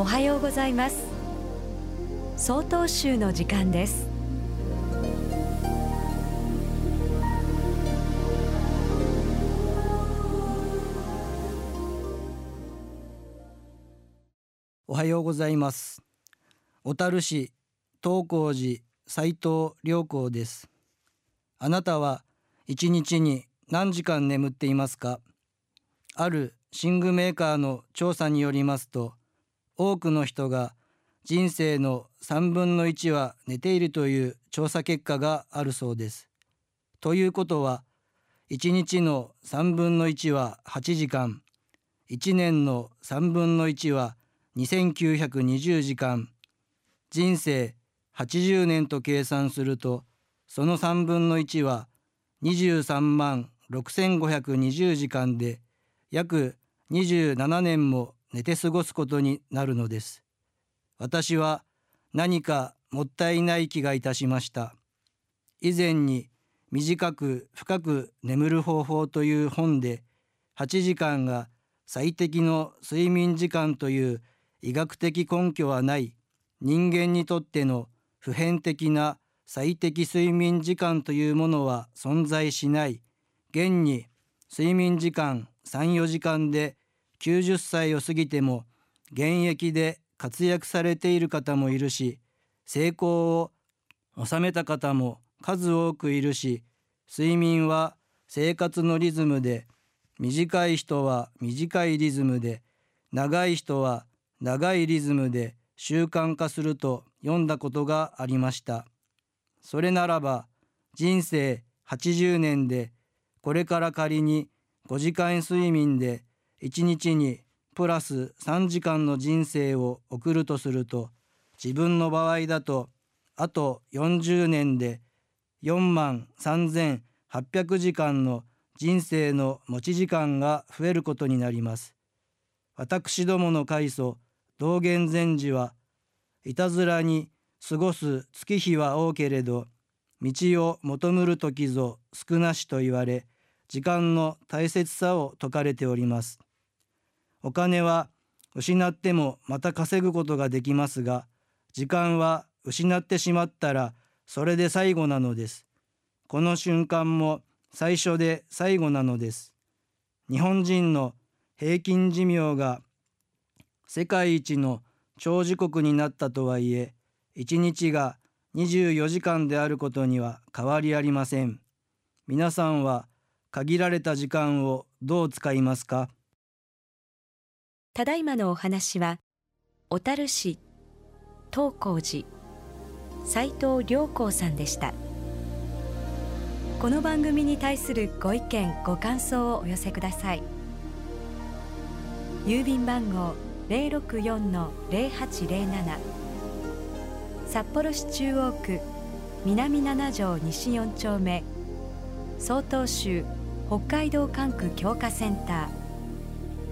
おはようございます。総統集の時間です。おはようございます。小樽市東光寺斉藤良光です。あなたは一日に何時間眠っていますか？ある寝具メーカーの調査によりますと多くの人が人生の3分の1は寝ているという調査結果があるそうです。ということは1日の3分の1は8時間1年の3分の1は2920時間人生80年と計算するとその3分の1は23万6520時間で約27年も寝て過ごすことになるのです。私は何かもったいない気がいたしました。以前に短く深く眠る方法という本で8時間が最適の睡眠時間という医学的根拠はない人間にとっての普遍的な最適睡眠時間というものは存在しない現に睡眠時間34時間で90歳を過ぎても現役で活躍されている方もいるし成功を収めた方も数多くいるし睡眠は生活のリズムで短い人は短いリズムで長い人は長いリズムで習慣化すると読んだことがありました。それならば人生80年でこれから仮に5時間睡眠で1日にプラス3時間の人生を送るとすると自分の場合だとあと40年で4万3800時間の人生の持ち時間が増えることになります。私どもの開祖道元禅師はいたずらに過ごす月日は多けれど道を求むる時ぞ少なしと言われ時間の大切さを説かれております。お金は失ってもまた稼ぐことができますが、時間は失ってしまったらそれで最後なのです。この瞬間も最初で最後なのです。日本人の平均寿命が世界一の長寿国になったとはいえ、1日が24時間であることには変わりありません。皆さんは限られた時間をどう使いますか？ただいまのお話は小樽市東光寺斉藤良光さんでした。この番組に対するご意見ご感想をお寄せください。郵便番号064-0807札幌市中央区南七条西4丁目曹洞州北海道管区強化センター。